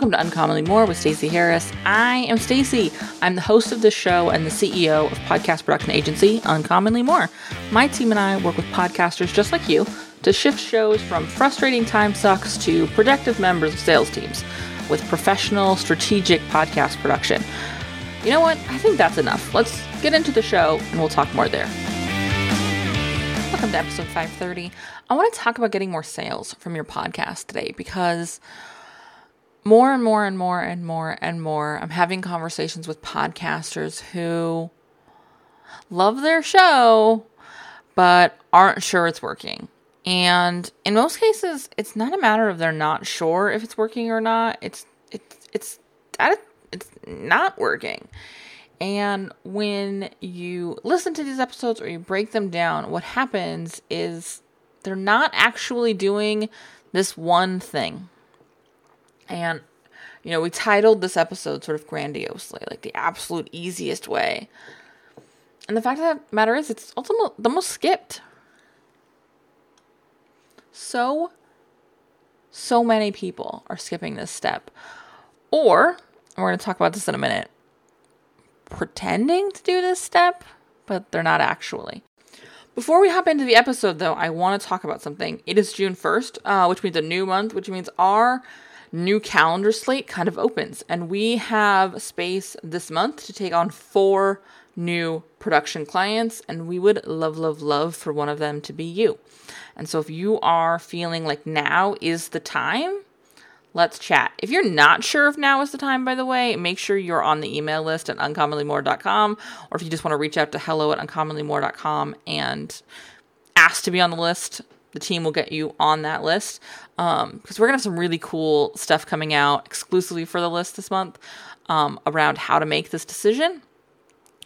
Welcome to Uncommonly More with Stacey Harris. I am Stacey. I'm the host of this show and the CEO of podcast production agency Uncommonly More. My team and I work with podcasters just like you to shift shows from frustrating time sucks to productive members of sales teams with professional, strategic podcast production. You know what? I think that's enough. Let's get into the show and we'll talk more there. Welcome to episode 530. I want to talk about getting more sales from your podcast today because more and more and more and more and more, I'm having conversations with podcasters who love their show but aren't sure it's working. And in most cases, it's not a matter of they're not sure if it's working or not. It's it's it's it's not working. And when you listen to these episodes or you break them down, what happens is they're not actually doing this one thing. And, you know, we titled this episode sort of grandiosely, like the absolute easiest way. And the fact of the matter is, it's also the most skipped. So, so many people are skipping this step. Or, we're going to talk about this in a minute, pretending to do this step, but they're not actually. Before we hop into the episode, though, I want to talk about something. It is June 1st, uh, which means a new month, which means our new calendar slate kind of opens. And we have space this month to take on four new production clients. And we would love, love, love for one of them to be you. And so if you are feeling like now is the time, let's chat. If you're not sure if now is the time, by the way, make sure you're on the email list at uncommonlymore.com. Or if you just want to reach out to hello at uncommonlymore.com and ask to be on the list, the team will get you on that list because um, we're gonna have some really cool stuff coming out exclusively for the list this month um, around how to make this decision.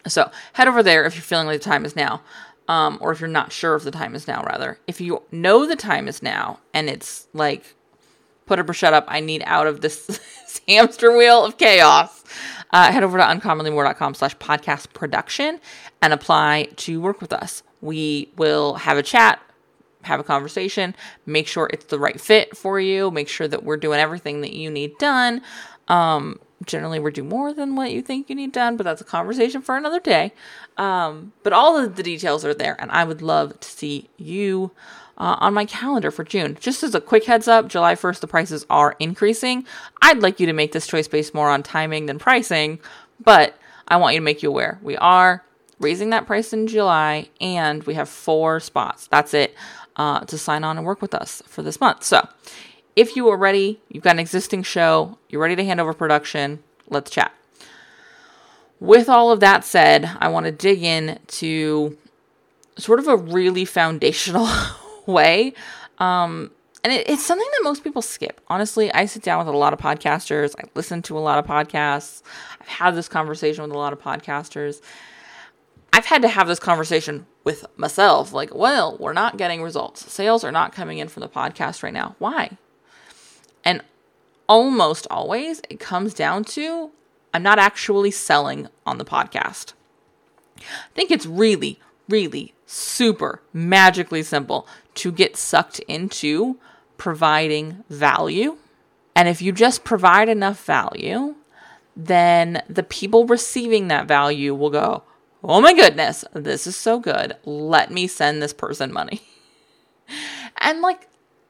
So head over there if you're feeling like the time is now, um, or if you're not sure if the time is now. Rather, if you know the time is now and it's like put up or up, I need out of this hamster wheel of chaos. Uh, head over to uncommonlymore.com slash podcast production and apply to work with us. We will have a chat, have a conversation, make sure it's the right fit for you, make sure that we're doing everything that you need done. Um, generally, we do more than what you think you need done, but that's a conversation for another day. Um, but all of the details are there, and I would love to see you uh, on my calendar for June. Just as a quick heads up, July 1st, the prices are increasing. I'd like you to make this choice based more on timing than pricing, but I want you to make you aware. We are raising that price in July, and we have four spots. That's it uh, to sign on and work with us for this month. So, if you are ready, you've got an existing show, you're ready to hand over production, let's chat. With all of that said, I want to dig in to sort of a really foundational way. Um, and it, it's something that most people skip. Honestly, I sit down with a lot of podcasters. I listen to a lot of podcasts. I've had this conversation with a lot of podcasters. I've had to have this conversation with myself like, well, we're not getting results. Sales are not coming in from the podcast right now. Why? And almost always it comes down to I'm not actually selling on the podcast. I think it's really, really super magically simple to get sucked into providing value. And if you just provide enough value, then the people receiving that value will go, Oh my goodness, this is so good. Let me send this person money. and like,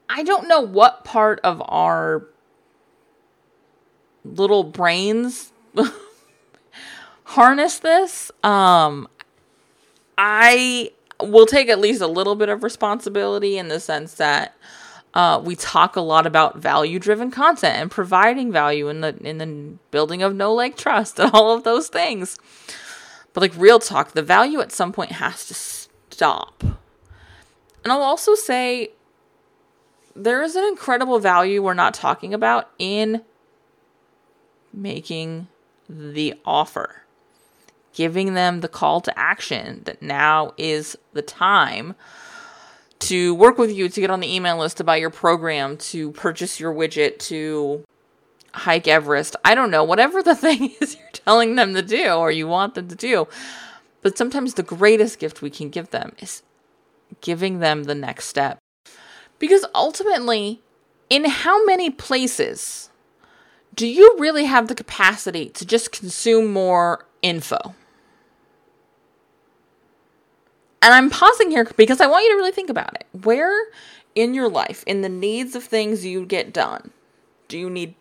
I don't know what part of our little brains harness this. Um, I will take at least a little bit of responsibility in the sense that uh, we talk a lot about value driven content and providing value in the in the building of no like trust and all of those things. But like real talk, the value at some point has to stop. And I'll also say there is an incredible value we're not talking about in making the offer giving them the call to action that now is the time to work with you to get on the email list to buy your program, to purchase your widget, to hike Everest. I don't know, whatever the thing is you're telling them to do or you want them to do. But sometimes the greatest gift we can give them is giving them the next step. Because ultimately, in how many places do you really have the capacity to just consume more info? And I'm pausing here because I want you to really think about it. Where in your life, in the needs of things you get done, do you need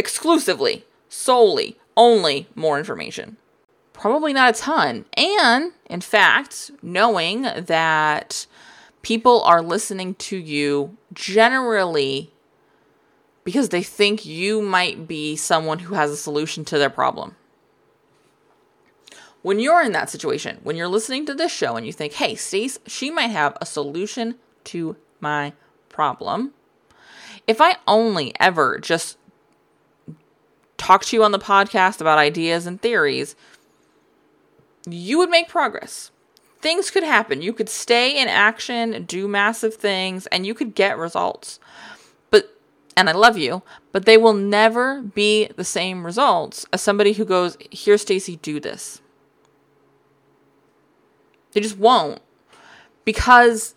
exclusively, solely, only more information? Probably not a ton. And in fact, knowing that people are listening to you generally because they think you might be someone who has a solution to their problem when you're in that situation, when you're listening to this show and you think, hey, Stace, she might have a solution to my problem. If I only ever just talk to you on the podcast about ideas and theories, you would make progress. Things could happen. You could stay in action, do massive things, and you could get results. But, and I love you, but they will never be the same results as somebody who goes, Here, Stacey, do this. They just won't. Because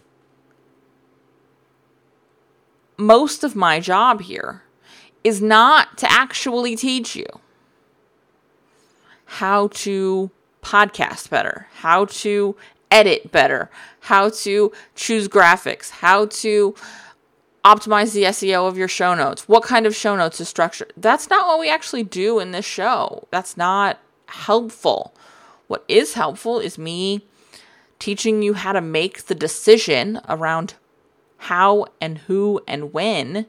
most of my job here is not to actually teach you how to podcast better, how to edit better, how to choose graphics, how to optimize the SEO of your show notes, what kind of show notes to structure. That's not what we actually do in this show. That's not helpful. What is helpful is me teaching you how to make the decision around how and who and when,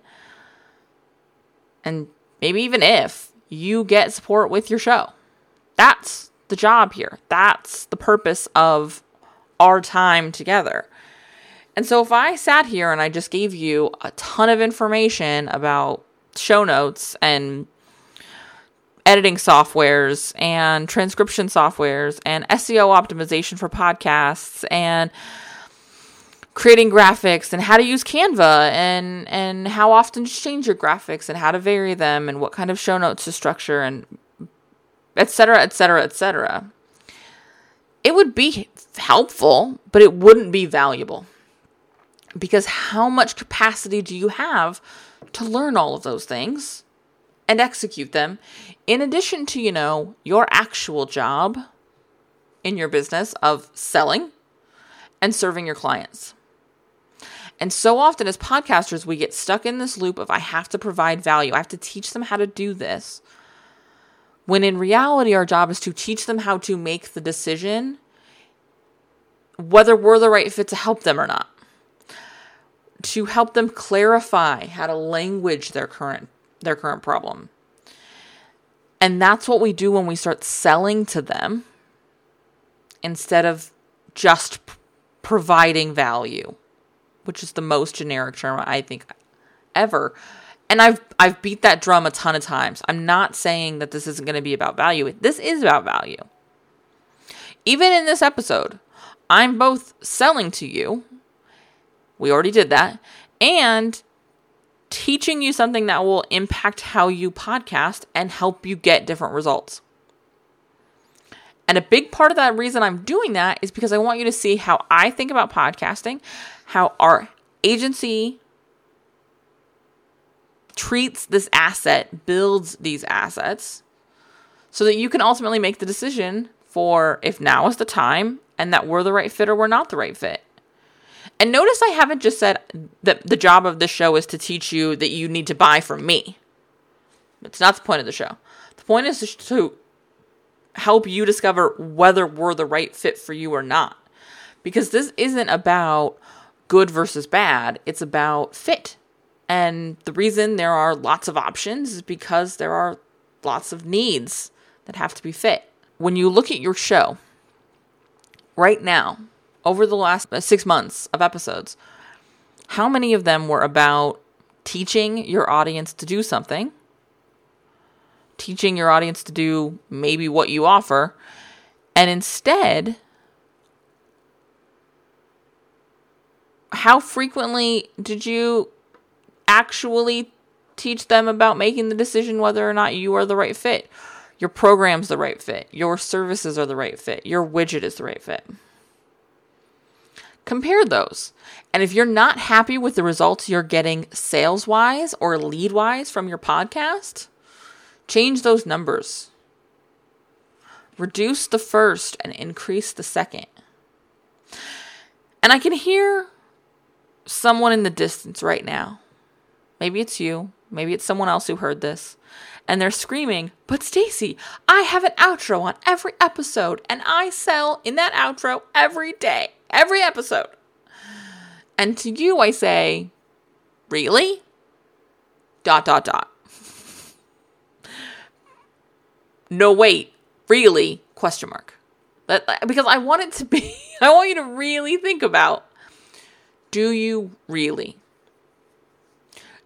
and maybe even if you get support with your show. That's the job here. That's the purpose of our time together. And so if I sat here and I just gave you a ton of information about show notes and editing softwares and transcription softwares and SEO optimization for podcasts and creating graphics and how to use Canva and and how often to change your graphics and how to vary them and what kind of show notes to structure and etc etc etc it would be helpful but it wouldn't be valuable because how much capacity do you have to learn all of those things and execute them, in addition to, you know, your actual job in your business of selling and serving your clients. And so often as podcasters, we get stuck in this loop of I have to provide value, I have to teach them how to do this. When in reality, our job is to teach them how to make the decision whether we're the right fit to help them or not. To help them clarify how to language their current their current problem. And that's what we do when we start selling to them instead of just p- providing value, which is the most generic term I think ever. And I've I've beat that drum a ton of times. I'm not saying that this isn't going to be about value. This is about value. Even in this episode, I'm both selling to you. We already did that. And teaching you something that will impact how you podcast and help you get different results. And a big part of that reason I'm doing that is because I want you to see how I think about podcasting, how our agency treats this asset, builds these assets, so that you can ultimately make the decision for if now is the time and that we're the right fit or we're not the right fit. And notice I haven't just said that the job of this show is to teach you that you need to buy from me. It's not the point of the show. The point is to help you discover whether we're the right fit for you or not. Because this isn't about good versus bad, it's about fit. And the reason there are lots of options is because there are lots of needs that have to be fit. When you look at your show right now, over the last uh, six months of episodes, how many of them were about teaching your audience to do something, teaching your audience to do maybe what you offer, and instead, how frequently did you actually teach them about making the decision whether or not you are the right fit? Your program's the right fit. Your services are the right fit. Your widget is the right fit. Compare those. And if you're not happy with the results you're getting sales wise or lead wise from your podcast, Change those numbers. Reduce the first and increase the second. And I can hear someone in the distance right now. Maybe it's you, maybe it's someone else who heard this. And they're screaming, But Stacey, I have an outro on every episode, and I sell in that outro every day, every episode. And to you, I say, Really? Dot, dot, dot. no, wait, really? Question mark. Because I want it to be, I want you to really think about do you really?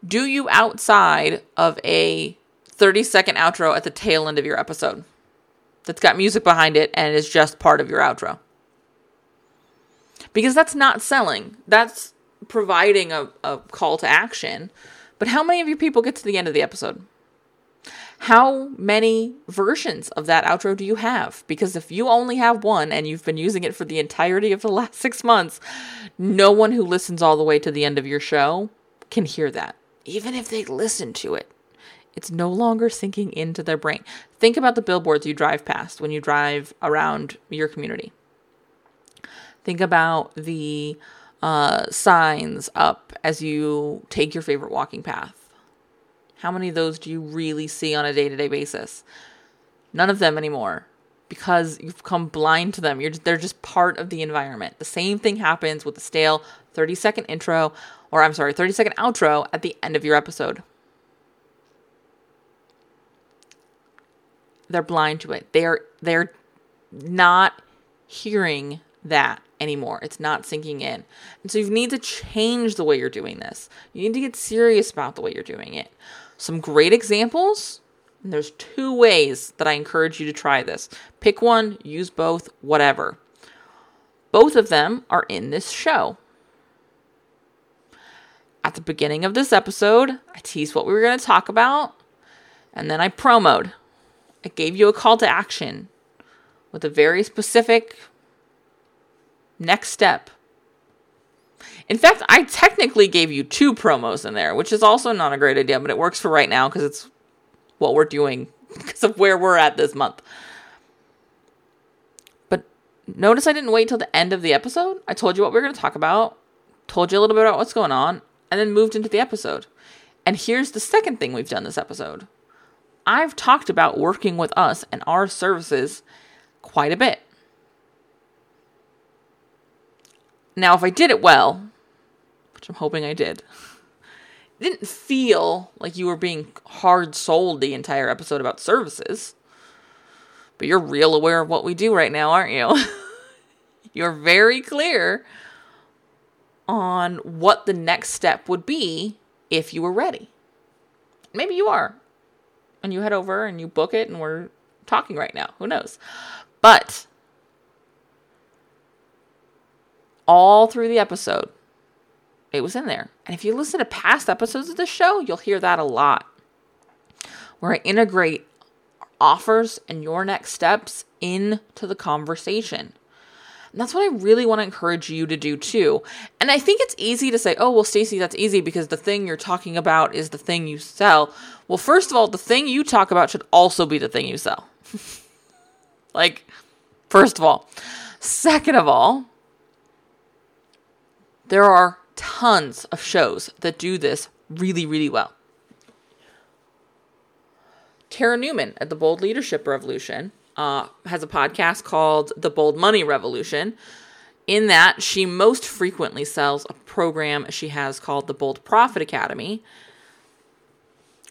Do you outside of a 30 second outro at the tail end of your episode that's got music behind it and is just part of your outro? Because that's not selling. That's providing a, a call to action. But how many of you people get to the end of the episode? How many versions of that outro do you have? Because if you only have one and you've been using it for the entirety of the last six months, no one who listens all the way to the end of your show can hear that. Even if they listen to it, it's no longer sinking into their brain. Think about the billboards you drive past when you drive around your community. Think about the uh, signs up as you take your favorite walking path. How many of those do you really see on a day to day basis? None of them anymore because you've become blind to them. You're they're just part of the environment. The same thing happens with the stale 30 second intro or I'm sorry, 30 second outro at the end of your episode. They're blind to it. They're they're not hearing that anymore. It's not sinking in. And so you need to change the way you're doing this. You need to get serious about the way you're doing it. Some great examples. And there's two ways that I encourage you to try this. Pick one, use both, whatever. Both of them are in this show. At the beginning of this episode, I teased what we were going to talk about, and then I promoed. I gave you a call to action with a very specific next step. In fact, I technically gave you two promos in there, which is also not a great idea, but it works for right now because it's what we're doing because of where we're at this month. But notice I didn't wait till the end of the episode. I told you what we were going to talk about, told you a little bit about what's going on, and then moved into the episode. And here's the second thing we've done this episode I've talked about working with us and our services quite a bit. Now, if I did it well, which I'm hoping I did, it didn't feel like you were being hard sold the entire episode about services. But you're real aware of what we do right now, aren't you? you're very clear on what the next step would be if you were ready. Maybe you are. And you head over and you book it and we're talking right now. Who knows? But all through the episode. It was in there. And if you listen to past episodes of the show, you'll hear that a lot. Where I integrate offers and your next steps into the conversation. And that's what I really want to encourage you to do too. And I think it's easy to say, oh, well, Stacey, that's easy because the thing you're talking about is the thing you sell. Well, first of all, the thing you talk about should also be the thing you sell. like, first of all. Second of all, there are tons of shows that do this really, really well. Tara Newman at the Bold Leadership Revolution uh, has a podcast called The Bold Money Revolution. In that, she most frequently sells a program she has called the Bold Profit Academy.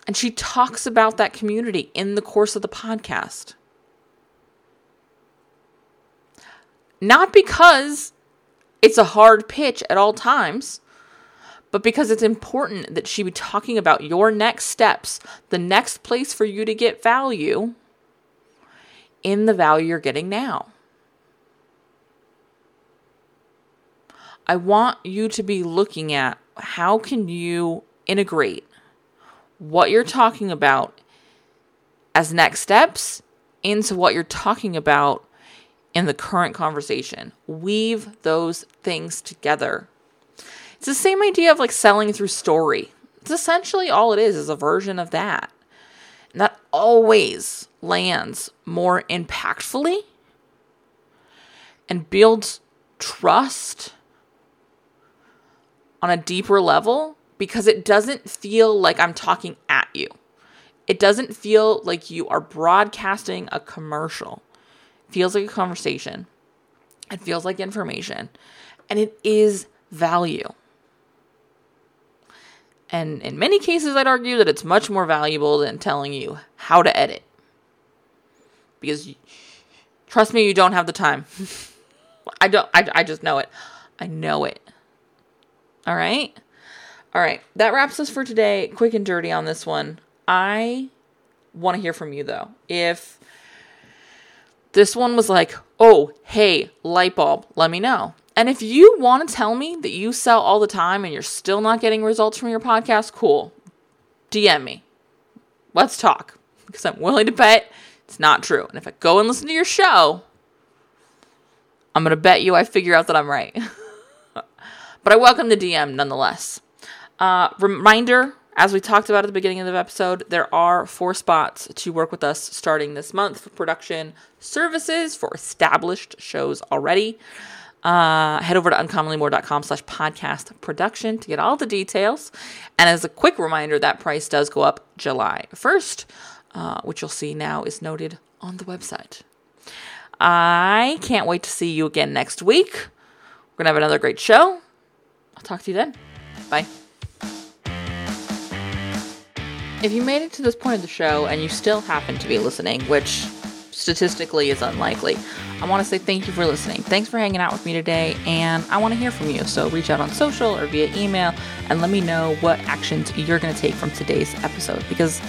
And she talks about that community in the course of the podcast. Not because it's a hard pitch at all times, but because it's important that she be talking about your next steps, the next place for you to get value in the value you're getting now. I want you to be looking at how can you integrate what you're talking about as next steps into what you're talking about in the current conversation. Weave those things together. It's the same idea of like selling through story. It's essentially all it is is a version of that. And that always lands more impactfully and builds trust on a deeper level because it doesn't feel like I'm talking at you. It doesn't feel like you are broadcasting a commercial. Feels like a conversation. It feels like information. And it is value. And in many cases, I'd argue that it's much more valuable than telling you how to edit. Because trust me, you don't have the time. I don't, I, I just know it. I know it. All right. All right. That wraps us for today. Quick and dirty on this one. I want to hear from you though. If this one was like, oh, hey, light bulb, let me know. And if you want to tell me that you sell all the time and you're still not getting results from your podcast, cool. DM me. Let's talk because I'm willing to bet it's not true. And if I go and listen to your show, I'm going to bet you I figure out that I'm right. but I welcome the DM nonetheless. Uh, reminder as we talked about at the beginning of the episode, there are four spots to work with us starting this month for production services for established shows already. Uh, head over to uncommonlymore.com slash podcast production to get all the details. And as a quick reminder, that price does go up July 1st, uh, which you'll see now is noted on the website. I can't wait to see you again next week. We're going to have another great show. I'll talk to you then. Bye. If you made it to this point of the show and you still happen to be listening, which statistically is unlikely, I want to say thank you for listening. Thanks for hanging out with me today, and I want to hear from you. So reach out on social or via email and let me know what actions you're going to take from today's episode because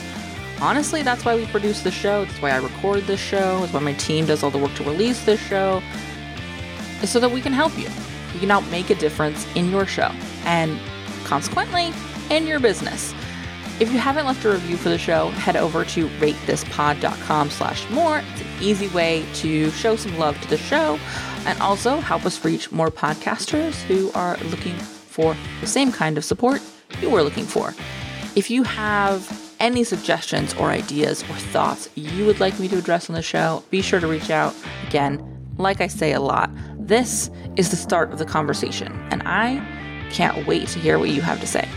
honestly, that's why we produce the show. That's why I record this show. That's why my team does all the work to release this show. Is so that we can help you. We can help make a difference in your show and consequently in your business. If you haven't left a review for the show, head over to ratethispod.com slash more. It's an easy way to show some love to the show and also help us reach more podcasters who are looking for the same kind of support you were looking for. If you have any suggestions or ideas or thoughts you would like me to address on the show, be sure to reach out. Again, like I say a lot, this is the start of the conversation, and I can't wait to hear what you have to say.